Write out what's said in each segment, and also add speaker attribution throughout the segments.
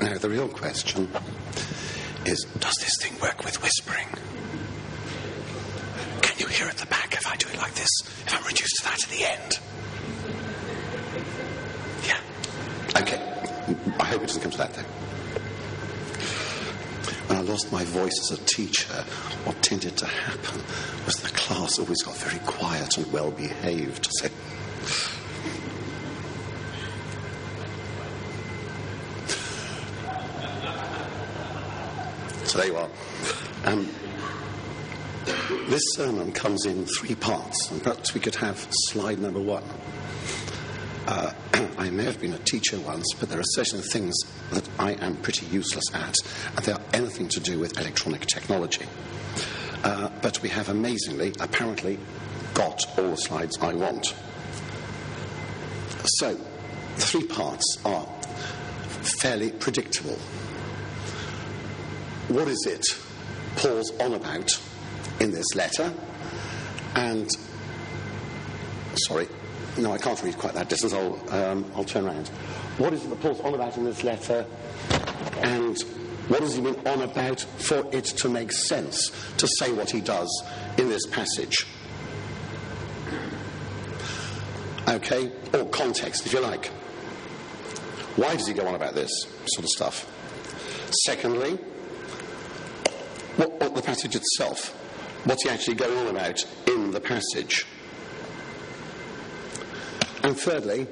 Speaker 1: Now, the real question is does this thing work with whispering? Can you hear at the back if I do it like this? If I'm reduced to that at the end? Yeah. Okay. I hope it doesn't come to that, though. When I lost my voice as a teacher, what tended to happen was the class always got very quiet and well behaved. So So there you are. Um, this sermon comes in three parts, and perhaps we could have slide number one. Uh, I may have been a teacher once, but there are certain things that I am pretty useless at, and they are anything to do with electronic technology. Uh, but we have amazingly, apparently, got all the slides I want. So, the three parts are fairly predictable what is it Paul's on about in this letter? And, sorry, no, I can't read quite that distance. I'll, um, I'll turn around. What is it that Paul's on about in this letter? And what does he mean on about for it to make sense to say what he does in this passage? Okay, or context, if you like. Why does he go on about this sort of stuff? Secondly, what the passage itself, what's he actually going on about in the passage. And thirdly,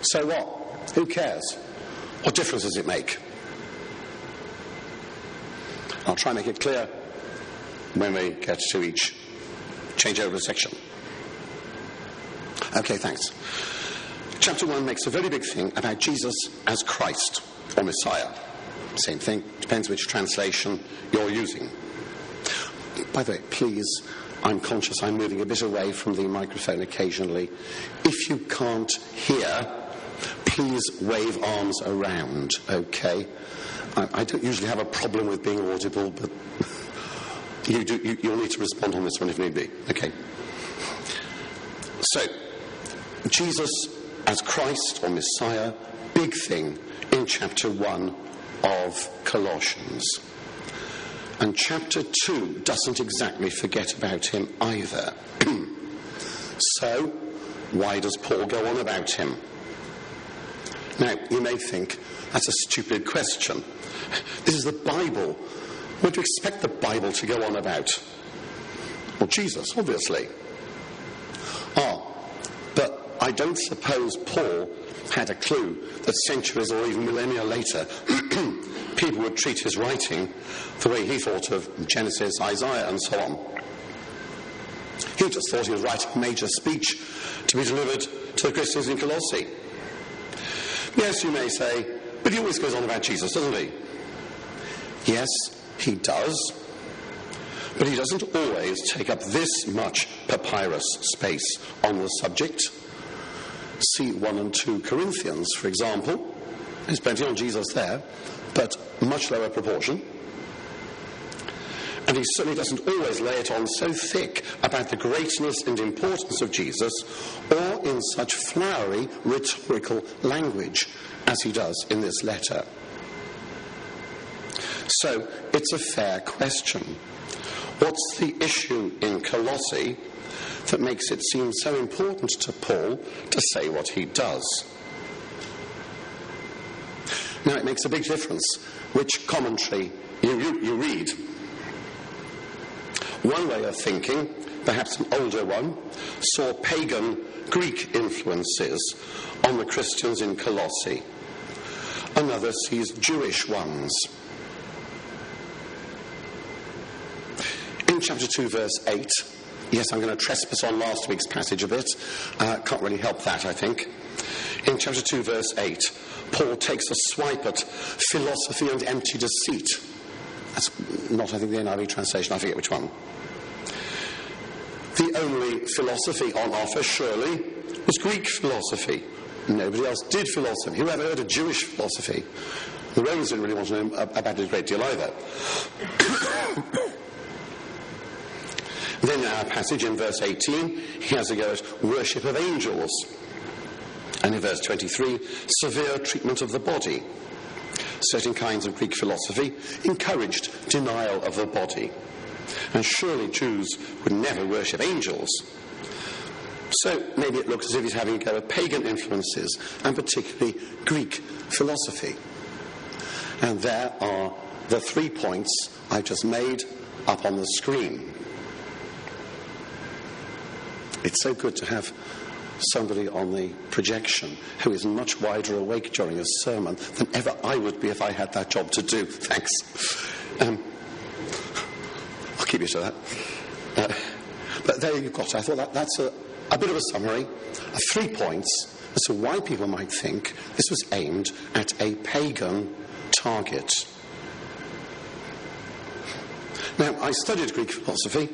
Speaker 1: so what? Who cares? What difference does it make? I'll try and make it clear when we get to each changeover section. Okay, thanks. Chapter 1 makes a very big thing about Jesus as Christ or Messiah. Same thing, depends which translation you're using. By the way, please, I'm conscious I'm moving a bit away from the microphone occasionally. If you can't hear, please wave arms around, okay? I, I don't usually have a problem with being audible, but you do, you, you'll need to respond on this one if need be. Okay. So, Jesus as Christ or Messiah, big thing in chapter 1 of Colossians. And chapter 2 doesn't exactly forget about him either. so, why does Paul go on about him? Now, you may think that's a stupid question. This is the Bible. What do you expect the Bible to go on about? Well, Jesus, obviously. Ah, but I don't suppose Paul had a clue that centuries or even millennia later, people would treat his writing the way he thought of Genesis, Isaiah, and so on. He just thought he was writing a major speech to be delivered to the Christians in Colossae. Yes, you may say, but he always goes on about Jesus, doesn't he? Yes, he does. But he doesn't always take up this much papyrus space on the subject. See 1 and 2 Corinthians, for example. There's plenty on Jesus there, but much lower proportion. And he certainly doesn't always lay it on so thick about the greatness and importance of Jesus, or in such flowery rhetorical language as he does in this letter. So it's a fair question. What's the issue in Colossae that makes it seem so important to Paul to say what he does. Now, it makes a big difference which commentary you, you, you read. One way of thinking, perhaps an older one, saw pagan Greek influences on the Christians in Colossae. Another sees Jewish ones. In chapter 2, verse 8, Yes, I'm going to trespass on last week's passage a bit. Uh, can't really help that, I think. In chapter 2, verse 8, Paul takes a swipe at philosophy and empty deceit. That's not, I think, the NIV translation, I forget which one. The only philosophy on offer, surely, was Greek philosophy. Nobody else did philosophy. Who ever heard of Jewish philosophy? The Romans didn't really want to know about it a great deal either. Then our passage in verse 18, he has a go at worship of angels. And in verse 23, severe treatment of the body. certain kinds of Greek philosophy encouraged denial of the body. And surely Jews would never worship angels. So maybe it looks as if he's having a go at pagan influences, and particularly Greek philosophy. And there are the three points I just made up on the screen. It's so good to have somebody on the projection who is much wider awake during a sermon than ever I would be if I had that job to do. Thanks. Um, I'll keep you to that. Uh, but there you've got it. I thought that, that's a, a bit of a summary of three points as to why people might think this was aimed at a pagan target. Now, I studied Greek philosophy.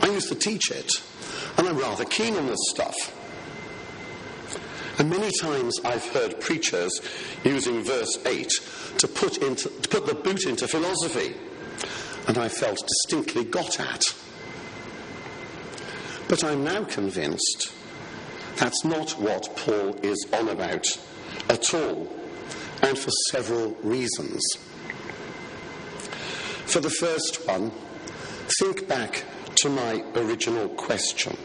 Speaker 1: I used to teach it, and I'm rather keen on this stuff. And many times I've heard preachers using verse 8 to put, into, to put the boot into philosophy. And I felt distinctly got at. But I'm now convinced that's not what Paul is on about at all, and for several reasons. For the first one, think back to my original question.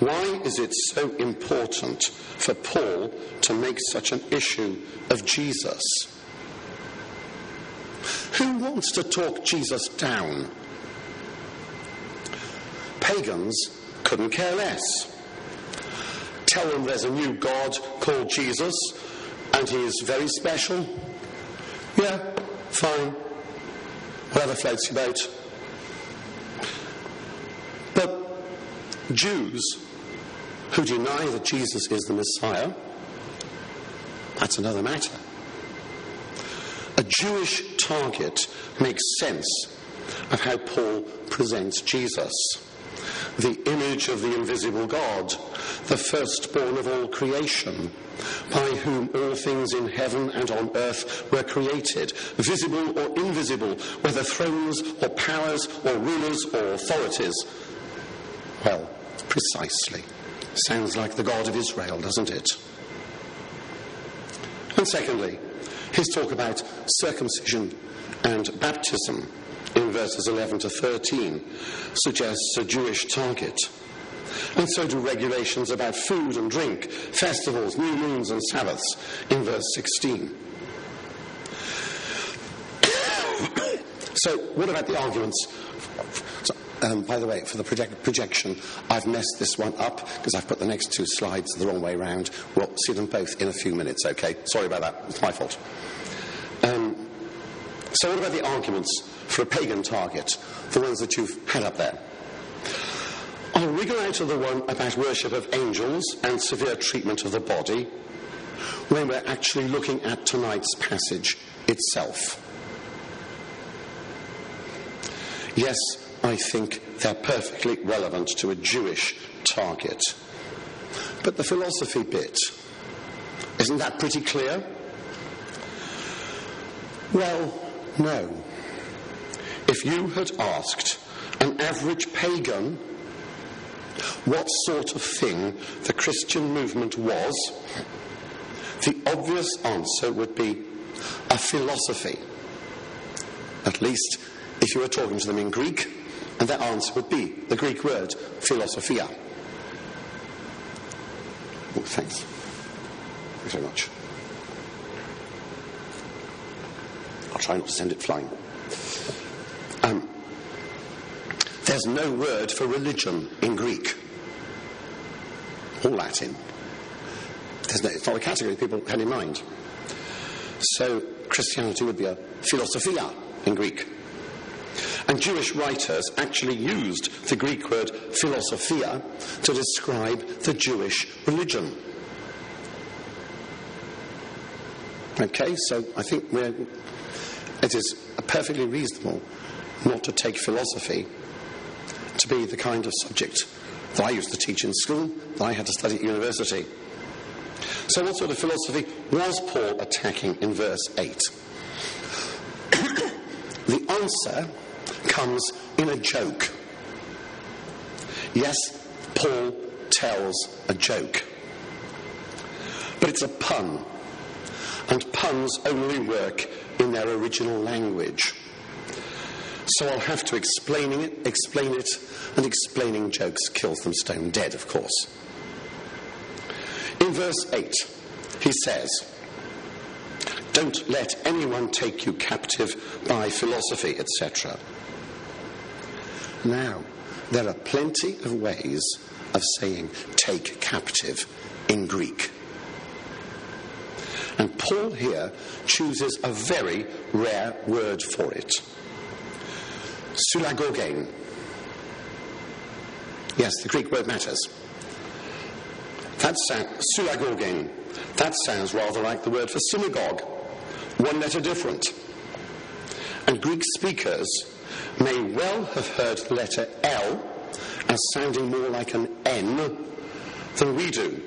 Speaker 1: Why is it so important for Paul to make such an issue of Jesus? Who wants to talk Jesus down? Pagans couldn't care less. Tell them there's a new God called Jesus and he is very special. Yeah, fine. Whatever floats your boat. But Jews who deny that Jesus is the Messiah, that's another matter. A Jewish target makes sense of how Paul presents Jesus. The image of the invisible God, the firstborn of all creation, by whom all things in heaven and on earth were created, visible or invisible, whether thrones or powers or rulers or authorities. Well, precisely. Sounds like the God of Israel, doesn't it? And secondly, his talk about circumcision and baptism in verses 11 to 13 suggests a Jewish target. And so do regulations about food and drink, festivals, new moons, and Sabbaths in verse 16. so, what about the arguments um, by the way, for the project- projection, I've messed this one up because I've put the next two slides the wrong way round. We'll see them both in a few minutes, okay? Sorry about that. It's my fault. Um, so, what about the arguments for a pagan target, the ones that you've had up there? I'll wriggle out of the one about worship of angels and severe treatment of the body when we're actually looking at tonight's passage itself. Yes, I think they're perfectly relevant to a Jewish target. But the philosophy bit, isn't that pretty clear? Well, no. If you had asked an average pagan what sort of thing the Christian movement was, the obvious answer would be a philosophy. At least if you were talking to them in Greek and that answer would be the Greek word philosophia. Oh, thanks. Thanks very much. I'll try not to send it flying. Um, there's no word for religion in Greek or Latin. No, it's not a category people had in mind. So Christianity would be a philosophia in Greek. And Jewish writers actually used the Greek word philosophia to describe the Jewish religion. Okay, so I think it is perfectly reasonable not to take philosophy to be the kind of subject that I used to teach in school, that I had to study at university. So, what sort of philosophy was Paul attacking in verse 8? the answer comes in a joke. Yes, Paul tells a joke. But it's a pun. and puns only work in their original language. So I'll have to explain it, explain it, and explaining jokes kills them stone dead, of course. In verse 8, he says, Don't let anyone take you captive by philosophy, etc. Now, there are plenty of ways of saying take captive in Greek. And Paul here chooses a very rare word for it sulagogein. Yes, the Greek word matters. That sound, sulagogein. That sounds rather like the word for synagogue, one letter different. And Greek speakers may well have heard the letter L as sounding more like an N than we do.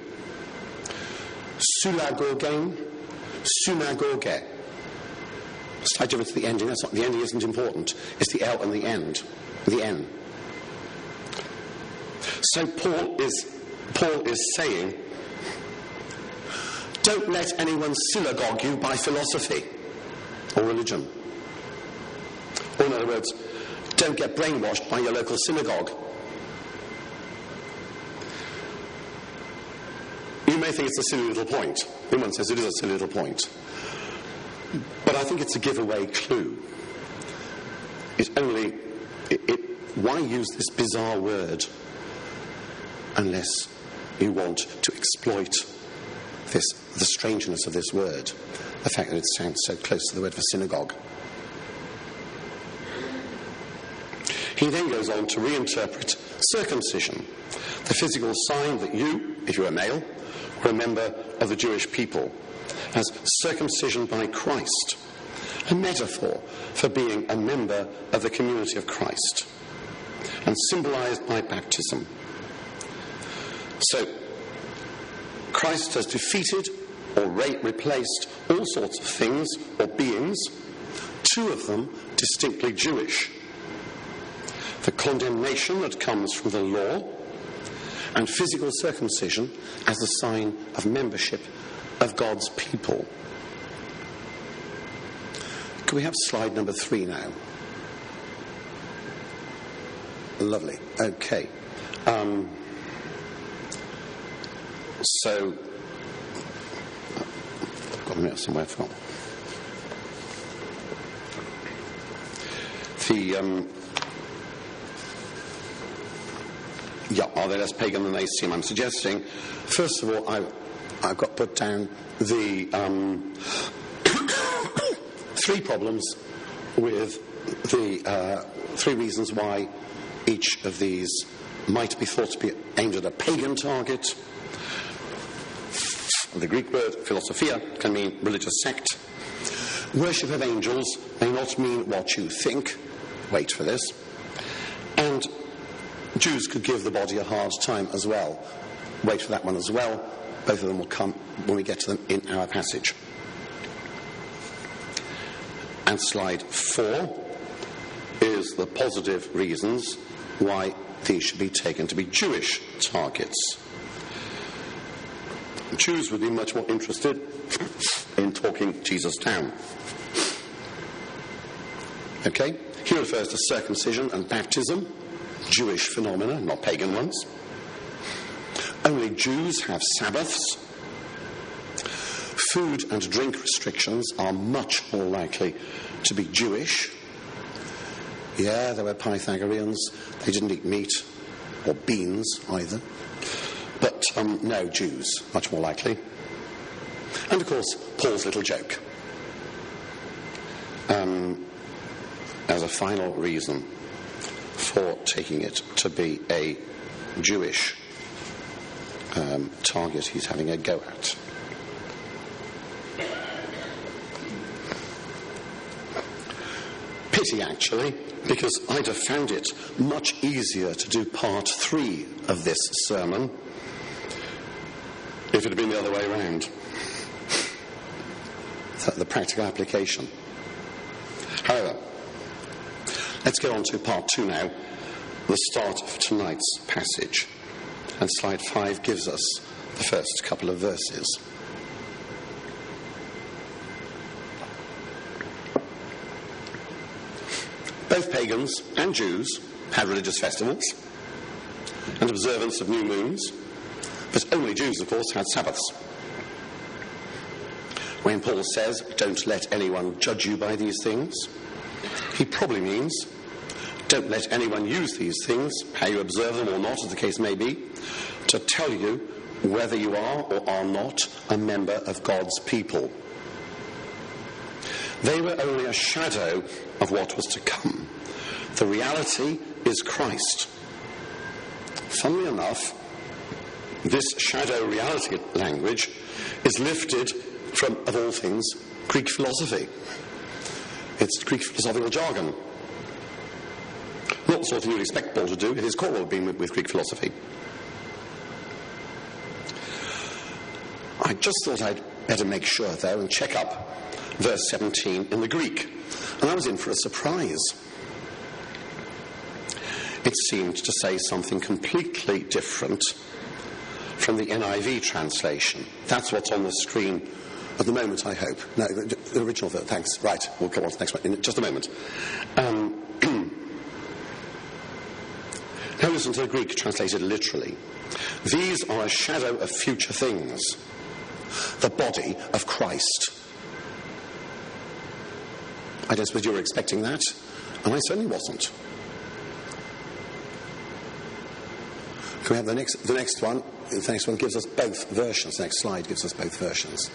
Speaker 1: Sulagogein, synagoge. Slight difference to the ending. That's not, the ending isn't important. It's the L and the end, the N. So Paul is, Paul is saying, don't let anyone synagogue you by philosophy or religion. Or in other words, don't get brainwashed by your local synagogue. You may think it's a silly little point. Anyone says it is a silly little point. But I think it's a giveaway clue. It's only, it, it, why use this bizarre word unless you want to exploit this, the strangeness of this word, the fact that it sounds so close to the word for synagogue. He then goes on to reinterpret circumcision, the physical sign that you, if you're a male, were a member of the Jewish people, as circumcision by Christ, a metaphor for being a member of the community of Christ, and symbolized by baptism. So, Christ has defeated or replaced all sorts of things or beings, two of them distinctly Jewish. The condemnation that comes from the law, and physical circumcision as a sign of membership of God's people. Can we have slide number three now? Lovely. Okay. Um, so, I've got a minute somewhere from. The um, yeah, are they less pagan than they seem? I'm suggesting, first of all, I, I've got put down the um, three problems with the uh, three reasons why each of these might be thought to be aimed at a pagan target. The Greek word philosophia can mean religious sect. Worship of angels may not mean what you think. Wait for this. And Jews could give the body a hard time as well. Wait for that one as well. Both of them will come when we get to them in our passage. And slide four is the positive reasons why these should be taken to be Jewish targets. Jews would be much more interested in talking Jesus down. Okay? He refers to circumcision and baptism, Jewish phenomena, not pagan ones. Only Jews have Sabbaths. Food and drink restrictions are much more likely to be Jewish. Yeah, there were Pythagoreans. They didn't eat meat or beans either. But um, no, Jews, much more likely. And of course, Paul's little joke. Um, as a final reason for taking it to be a Jewish um, target he's having a go at. Pity, actually, because I'd have found it much easier to do part three of this sermon if it had been the other way around. The practical application. However, Let's get on to part two now, the start of tonight's passage. And slide five gives us the first couple of verses. Both pagans and Jews had religious festivals and observance of new moons, but only Jews, of course, had Sabbaths. When Paul says, Don't let anyone judge you by these things, he probably means, don't let anyone use these things, how you observe them or not, as the case may be, to tell you whether you are or are not a member of God's people. They were only a shadow of what was to come. The reality is Christ. Funnily enough, this shadow reality language is lifted from, of all things, Greek philosophy. It's Greek philosophical jargon. Not the sort of thing you'd expect Paul to do. His is called being with, with Greek philosophy. I just thought I'd better make sure, though, and check up verse 17 in the Greek. And I was in for a surprise. It seemed to say something completely different from the NIV translation. That's what's on the screen at the moment, I hope. No, the, the original. Thanks. Right, we'll come on to the next one in just a moment. Um, now listen to the Greek translated literally. These are a shadow of future things, the body of Christ. I don't suppose you were expecting that, and I certainly wasn't. Can we have the next, the next one? The next one gives us both versions. The next slide gives us both versions.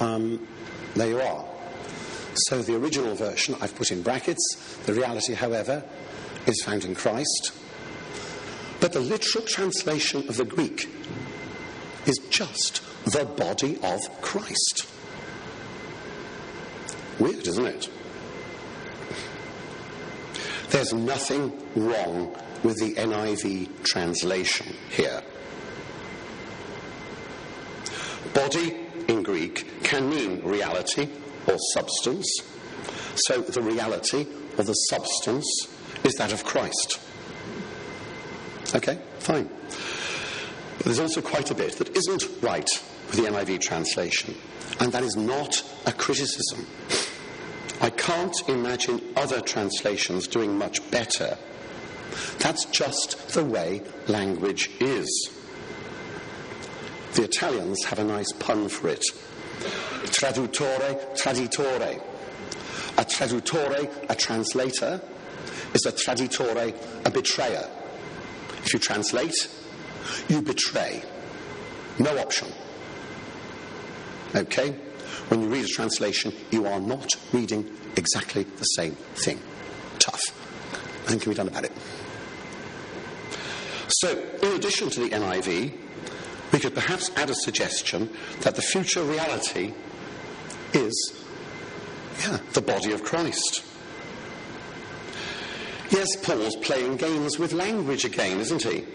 Speaker 1: Um, there you are. So the original version I've put in brackets. The reality, however, is found in Christ. But the literal translation of the Greek is just the body of Christ. Weird, isn't it? There's nothing wrong with the NIV translation here. Body in Greek can mean reality or substance. So the reality or the substance is that of Christ. Okay, fine. But there's also quite a bit that isn't right with the NIV translation, and that is not a criticism. I can't imagine other translations doing much better. That's just the way language is. The Italians have a nice pun for it. Traduttore, traditore. A traduttore, a translator, is a traditore, a betrayer. If you translate, you betray. No option. Okay? When you read a translation, you are not reading exactly the same thing. Tough. Nothing can be done about it. So, in addition to the NIV, we could perhaps add a suggestion that the future reality is, yeah, the body of Christ. Yes, Paul's playing games with language again, isn't he?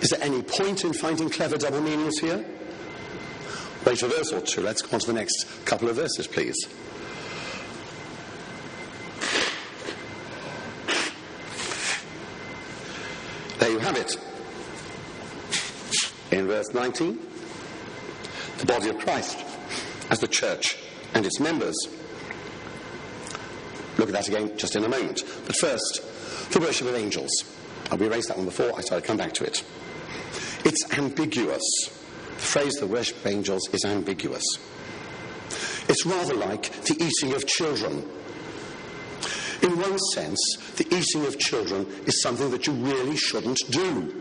Speaker 1: Is there any point in finding clever double meanings here? Wait a verse or two. Let's go on to the next couple of verses, please. There you have it. In verse 19, the body of Christ as the church and its members. Look at that again just in a moment. But first, the worship of angels. Uh, we raised that one before, I started to come back to it. It's ambiguous. The phrase the worship of angels is ambiguous. It's rather like the eating of children. In one sense, the eating of children is something that you really shouldn't do.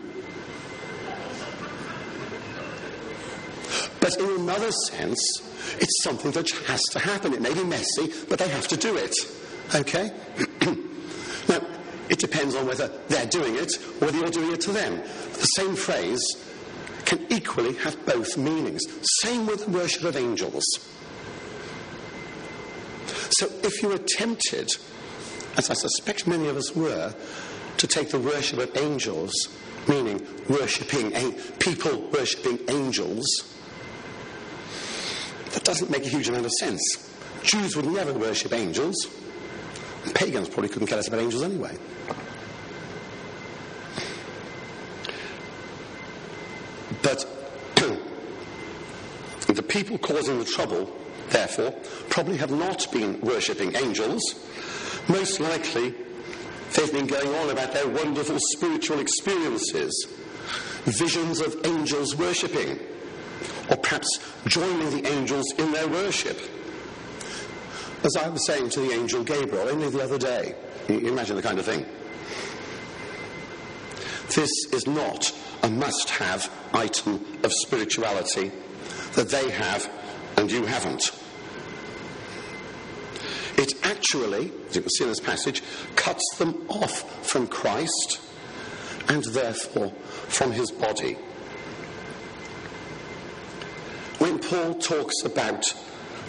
Speaker 1: But in another sense, it's something that has to happen. It may be messy, but they have to do it. Okay? now, it depends on whether they're doing it or whether you're doing it to them. The same phrase can equally have both meanings. Same with the worship of angels. So if you were tempted, as I suspect many of us were, to take the worship of angels, meaning worshipping people worshipping angels, that doesn't make a huge amount of sense. Jews would never worship angels. Pagans probably couldn't care less about angels anyway. But the people causing the trouble, therefore, probably have not been worshipping angels, Most likely, they've been going on about their wonderful spiritual experiences, visions of angels worshipping, or perhaps joining the angels in their worship. As I was saying to the angel Gabriel only the other day, imagine the kind of thing. This is not a must have item of spirituality that they have and you haven't. It actually, as you can see in this passage, cuts them off from Christ and therefore from his body. When Paul talks about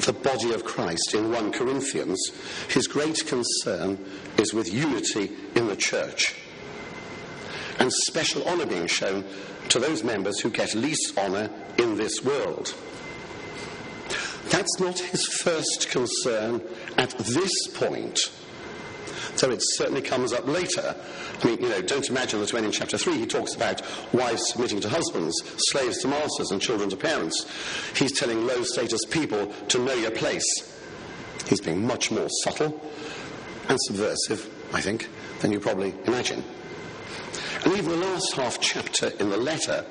Speaker 1: the body of Christ in 1 Corinthians, his great concern is with unity in the church and special honour being shown to those members who get least honour in this world. That's not his first concern at this point, though it certainly comes up later. I mean, you know, don't imagine that when in chapter 3 he talks about wives submitting to husbands, slaves to masters, and children to parents, he's telling low status people to know your place. He's being much more subtle and subversive, I think, than you probably imagine. And even the last half chapter in the letter,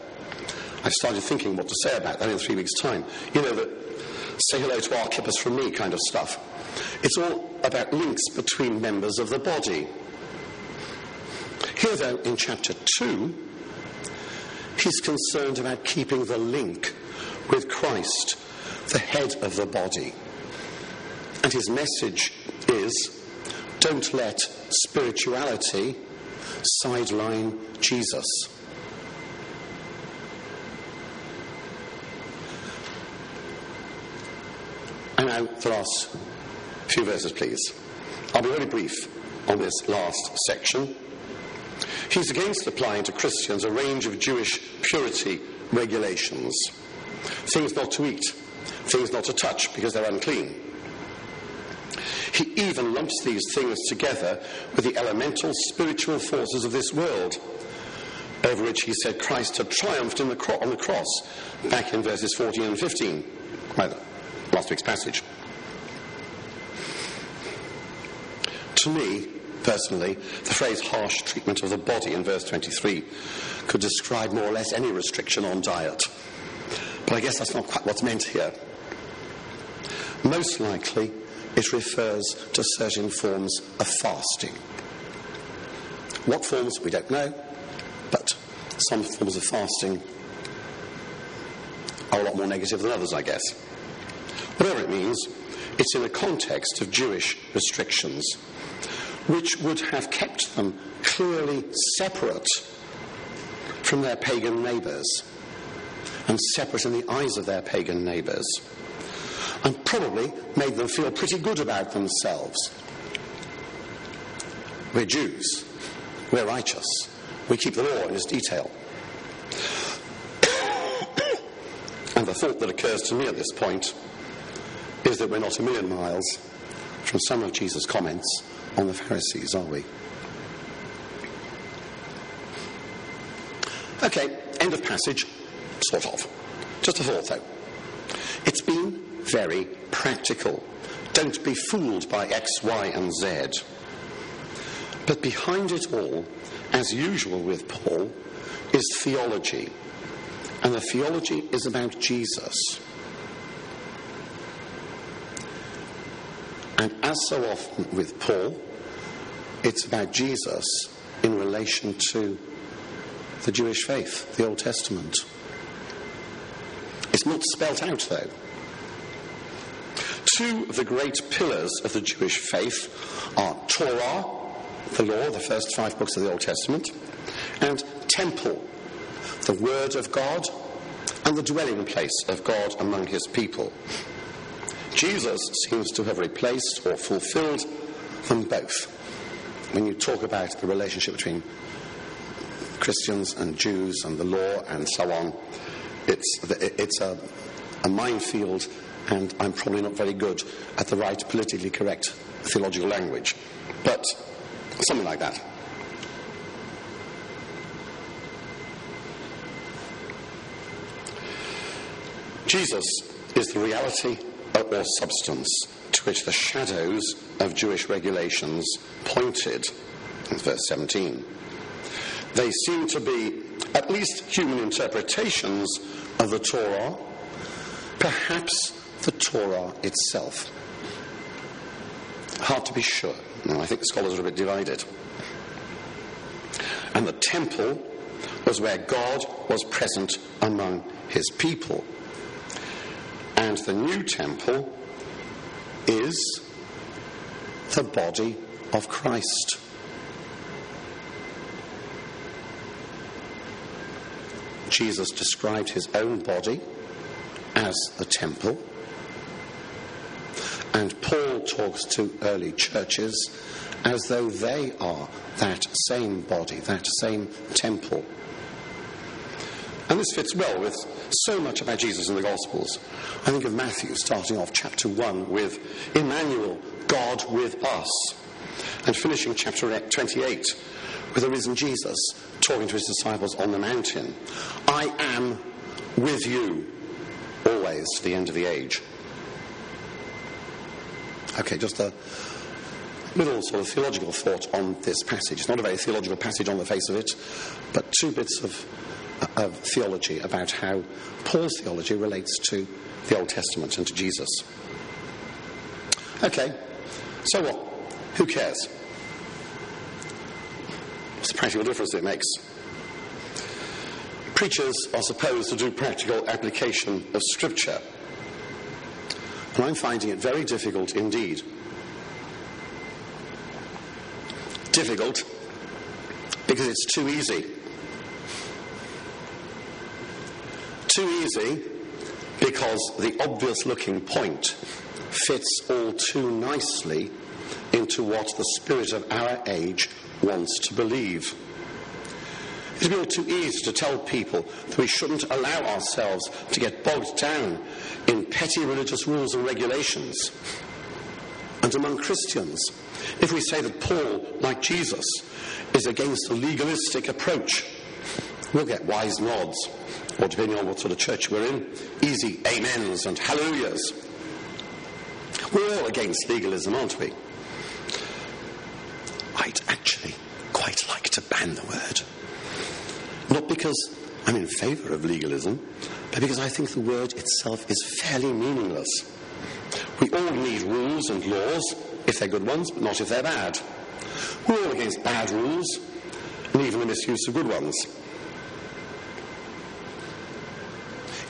Speaker 1: I started thinking what to say about that in three weeks' time. You know, that say hello to Archippus from me kind of stuff. It's all about links between members of the body. Here, though, in chapter 2, he's concerned about keeping the link with Christ, the head of the body. And his message is don't let spirituality sideline Jesus. And now, the last few verses, please. I'll be very brief on this last section. He's against applying to Christians a range of Jewish purity regulations things not to eat, things not to touch because they're unclean. He even lumps these things together with the elemental spiritual forces of this world, over which he said Christ had triumphed the cro- on the cross, back in verses 14 and 15, last week's passage. To me, personally, the phrase harsh treatment of the body in verse 23 could describe more or less any restriction on diet. But I guess that's not quite what's meant here. Most likely, it refers to certain forms of fasting. What forms, we don't know, but some forms of fasting are a lot more negative than others, I guess. Whatever it means, it's in the context of Jewish restrictions which would have kept them clearly separate from their pagan neighbours and separate in the eyes of their pagan neighbours and probably made them feel pretty good about themselves. We're Jews. We're righteous. We keep the law in its detail. and the thought that occurs to me at this point is that we're not a million miles from some of Jesus' comments on the Pharisees, are we? Okay, end of passage, sort of. Just a thought though. It's been very practical. Don't be fooled by X, Y, and Z. But behind it all, as usual with Paul, is theology. And the theology is about Jesus. And as so often with Paul, it's about Jesus in relation to the Jewish faith, the Old Testament. It's not spelt out, though. Two of the great pillars of the Jewish faith are Torah, the law, the first five books of the Old Testament, and temple, the Word of God, and the dwelling place of God among his people. Jesus seems to have replaced or fulfilled them both. When you talk about the relationship between Christians and Jews and the law and so on, it's, it's a, a minefield, and I'm probably not very good at the right politically correct theological language. But something like that. Jesus is the reality or substance to which the shadows of Jewish regulations pointed in verse 17. They seem to be at least human interpretations of the Torah, perhaps the Torah itself. Hard to be sure. I think scholars are a bit divided. And the temple was where God was present among his people. And the new temple is the body of Christ. Jesus described his own body as the temple. And Paul talks to early churches as though they are that same body, that same temple. And this fits well with so much about Jesus in the Gospels. I think of Matthew starting off chapter 1 with Emmanuel, God with us, and finishing chapter 28 with the risen Jesus talking to his disciples on the mountain. I am with you always to the end of the age. Okay, just a little sort of theological thought on this passage. It's not a very theological passage on the face of it, but two bits of of theology about how Paul's theology relates to the Old Testament and to Jesus. Okay, so what? Who cares? What's practical difference it makes? Preachers are supposed to do practical application of Scripture. And I'm finding it very difficult indeed. Difficult because it's too easy. Too easy because the obvious looking point fits all too nicely into what the spirit of our age wants to believe. It'd all too easy to tell people that we shouldn't allow ourselves to get bogged down in petty religious rules and regulations. And among Christians, if we say that Paul, like Jesus, is against a legalistic approach, we'll get wise nods or depending on what sort of church we're in, easy amens and hallelujahs. We're all against legalism, aren't we? I'd actually quite like to ban the word. Not because I'm in favour of legalism, but because I think the word itself is fairly meaningless. We all need rules and laws if they're good ones, but not if they're bad. We're all against bad rules and even the misuse of good ones.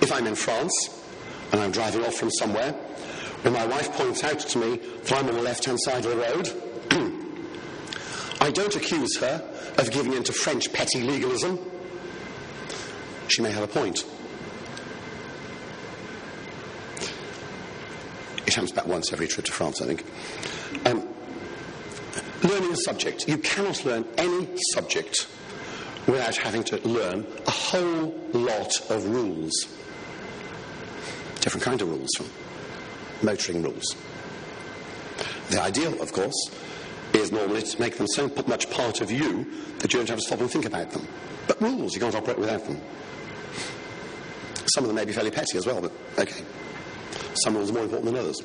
Speaker 1: If I'm in France and I'm driving off from somewhere, when my wife points out to me that I'm on the left hand side of the road, I don't accuse her of giving in to French petty legalism. She may have a point. It happens about once every trip to France, I think. Um, learning a subject. You cannot learn any subject without having to learn a whole lot of rules different kind of rules from motoring rules. The ideal, of course, is normally to make them so much part of you that you don't have to stop and think about them. But rules, you can't operate without them. Some of them may be fairly petty as well, but okay. Some rules are more important than others.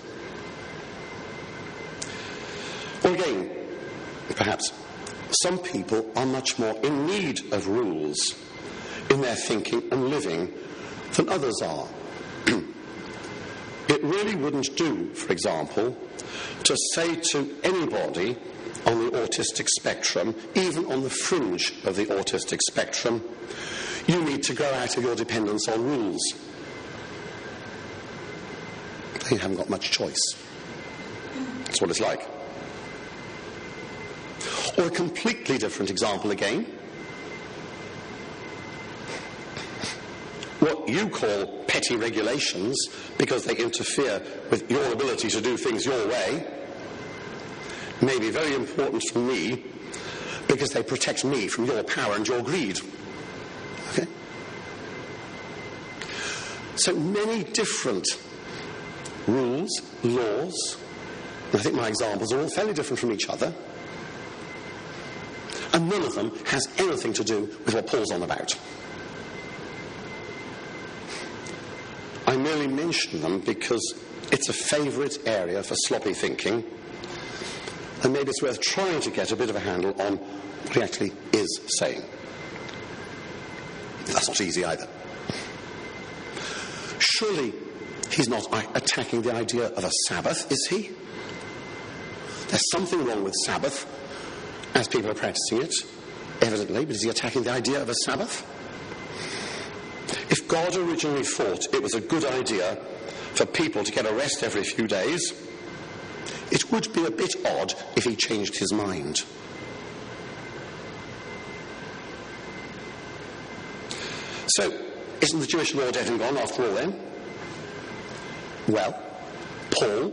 Speaker 1: Or again, perhaps, some people are much more in need of rules in their thinking and living than others are. It really wouldn't do, for example, to say to anybody on the autistic spectrum, even on the fringe of the autistic spectrum, you need to grow out of your dependence on rules. They haven't got much choice. That's what it's like. Or a completely different example again. What you call petty regulations because they interfere with your ability to do things your way may be very important for me because they protect me from your power and your greed. Okay? So many different rules, laws, I think my examples are all fairly different from each other, and none of them has anything to do with what Paul's on about. Merely mention them because it's a favourite area for sloppy thinking, and maybe it's worth trying to get a bit of a handle on what he actually is saying. That's not easy either. Surely he's not attacking the idea of a Sabbath, is he? There's something wrong with Sabbath as people are practicing it, evidently, but is he attacking the idea of a Sabbath? If God originally thought it was a good idea for people to get a rest every few days, it would be a bit odd if he changed his mind. So, isn't the Jewish law dead and gone after all then? Well, Paul,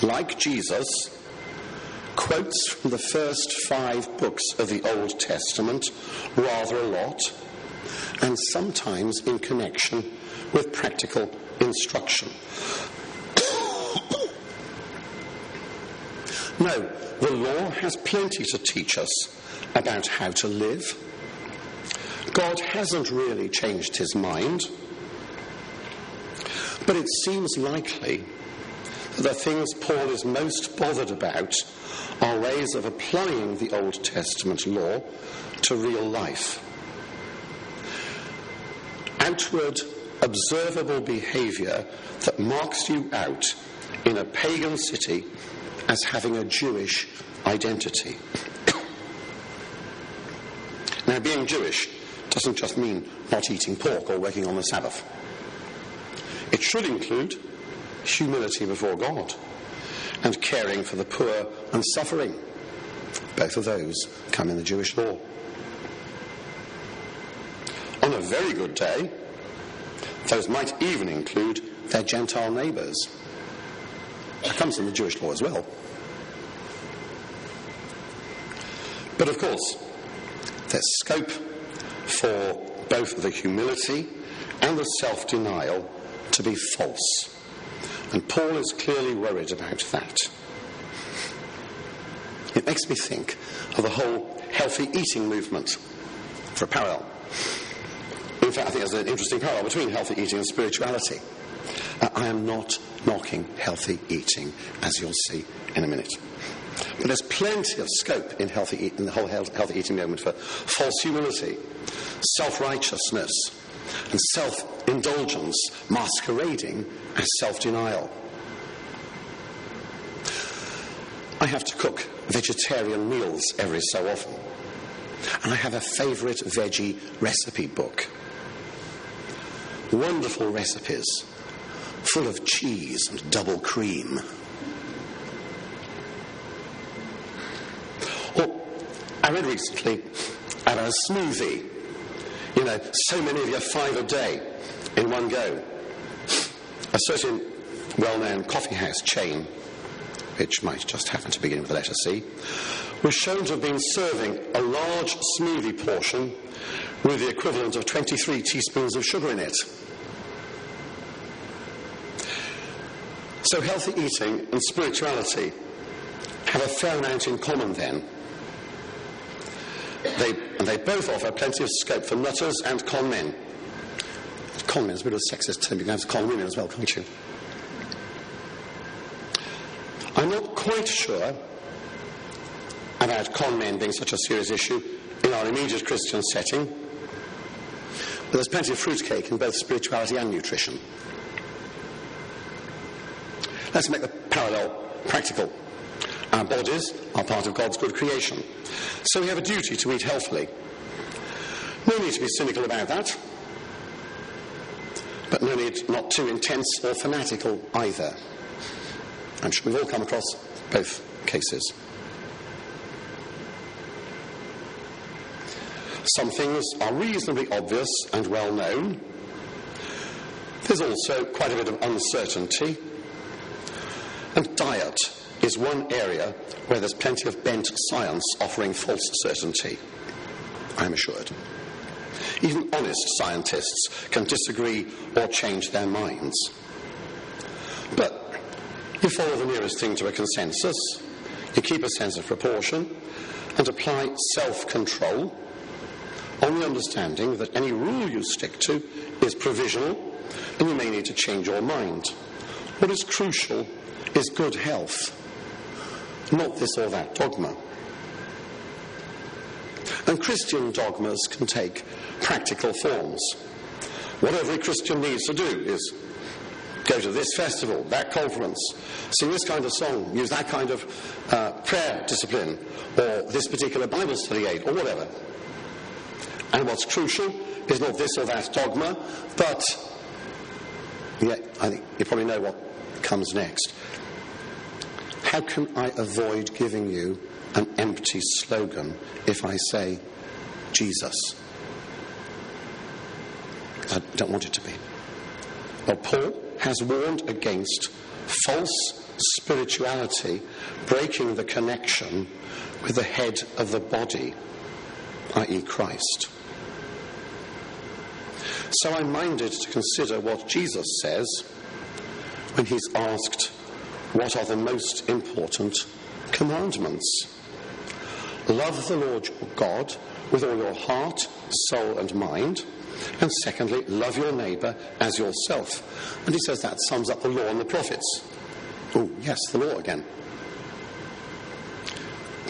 Speaker 1: like Jesus, quotes from the first five books of the Old Testament rather a lot, and sometimes in connection with practical instruction. no, the law has plenty to teach us about how to live. God hasn't really changed his mind, but it seems likely that the things Paul is most bothered about are ways of applying the Old Testament law to real life. Outward observable behavior that marks you out in a pagan city as having a Jewish identity. now, being Jewish doesn't just mean not eating pork or working on the Sabbath. It should include humility before God and caring for the poor and suffering. Both of those come in the Jewish law. On a very good day, those might even include their Gentile neighbours. That comes in the Jewish law as well. But of course, there's scope for both the humility and the self denial to be false. And Paul is clearly worried about that. It makes me think of the whole healthy eating movement for a parallel. In fact, I think there's an interesting parallel between healthy eating and spirituality. Uh, I am not knocking healthy eating, as you'll see in a minute. But there's plenty of scope in, healthy eat, in the whole healthy eating movement for false humility, self righteousness, and self indulgence masquerading as self denial. I have to cook vegetarian meals every so often. And I have a favourite veggie recipe book wonderful recipes full of cheese and double cream. Or I read recently about a smoothie. You know, so many of you five a day in one go. A certain well known coffee house chain, which might just happen to begin with the letter C, was shown to have been serving a large smoothie portion with the equivalent of 23 teaspoons of sugar in it. So, healthy eating and spirituality have a fair amount in common then. They, and they both offer plenty of scope for nutters and con men. Con men is a bit of a sexist term, you can have con women as well, can't you? I'm not quite sure about con men being such a serious issue in our immediate Christian setting, but there's plenty of fruitcake in both spirituality and nutrition. Let's make the parallel practical. Our bodies are part of God's good creation. So we have a duty to eat healthily. No need to be cynical about that, but no need not too intense or fanatical either. I'm sure we've all come across both cases. Some things are reasonably obvious and well known. There's also quite a bit of uncertainty and diet is one area where there's plenty of bent science offering false certainty, I'm assured. Even honest scientists can disagree or change their minds. You follow the nearest thing to a consensus, you keep a sense of proportion, and apply self control on the understanding that any rule you stick to is provisional and you may need to change your mind What is crucial is good health, not this or that dogma. And Christian dogmas can take practical forms. What every Christian needs to do is go to this festival, that conference, sing this kind of song, use that kind of uh, prayer discipline, or this particular Bible study aid, or whatever. And what's crucial is not this or that dogma, but yeah, I think you probably know what comes next. How can I avoid giving you an empty slogan if I say Jesus? I don't want it to be. Well, Paul has warned against false spirituality breaking the connection with the head of the body, i.e., Christ. So I'm minded to consider what Jesus says when he's asked, What are the most important commandments? Love the Lord your God with all your heart, soul, and mind. And secondly, love your neighbour as yourself. And he says that sums up the law and the prophets. Oh, yes, the law again.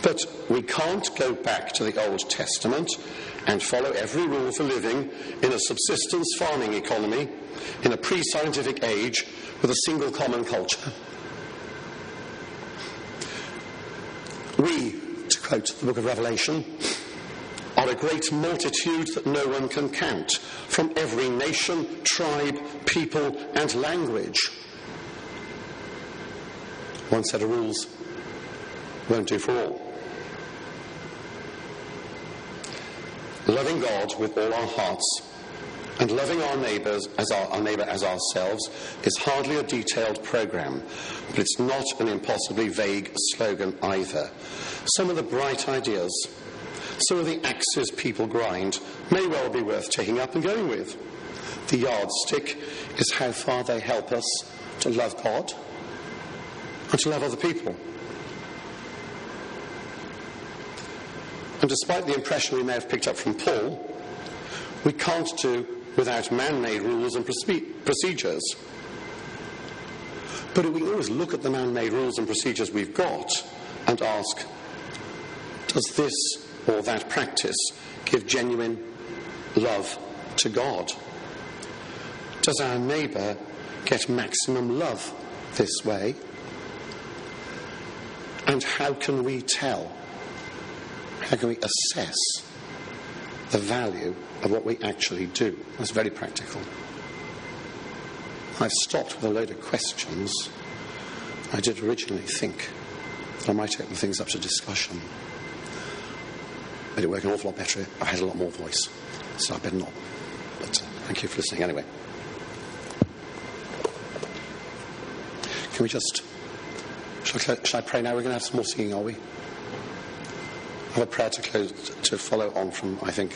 Speaker 1: But we can't go back to the Old Testament and follow every rule for living in a subsistence farming economy in a pre scientific age with a single common culture. We, to quote the book of Revelation, are a great multitude that no one can count, from every nation, tribe, people, and language. One set of rules won't do for all. Loving God with all our hearts and loving our neighbours as our, our neighbour as ourselves is hardly a detailed programme, but it's not an impossibly vague slogan either. Some of the bright ideas, some of the axes people grind may well be worth taking up and going with. The yardstick is how far they help us to love God and to love other people. And despite the impression we may have picked up from Paul, we can't do without man made rules and procedures. But we always look at the man made rules and procedures we've got and ask does this or that practice give genuine love to God? Does our neighbour get maximum love this way? And how can we tell? How can we assess the value of what we actually do? That's very practical. I've stopped with a load of questions. I did originally think that I might open things up to discussion. But it work an awful lot better. I had a lot more voice. So I better not. But uh, thank you for listening anyway. Can we just. Shall I, shall I pray now? We're going to have some more singing, are we? I have a prayer to close to follow on from, I think,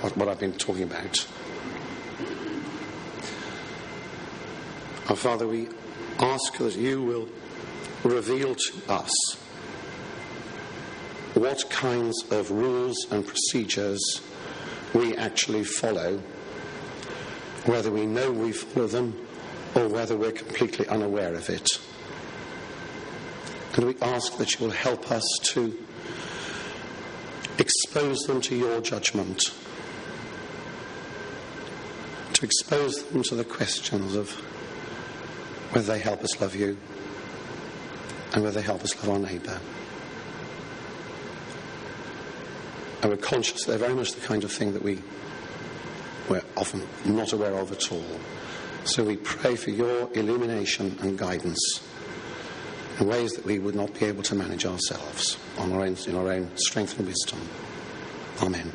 Speaker 1: what, what I've been talking about. Our Father, we ask that you will reveal to us what kinds of rules and procedures we actually follow, whether we know we follow them or whether we're completely unaware of it. And we ask that you will help us to expose them to your judgment, to expose them to the questions of whether they help us love you and whether they help us love our neighbour. And we're conscious they're very much the kind of thing that we, we're often not aware of at all. So we pray for your illumination and guidance in ways that we would not be able to manage ourselves on our own, in our own strength and wisdom. Amen.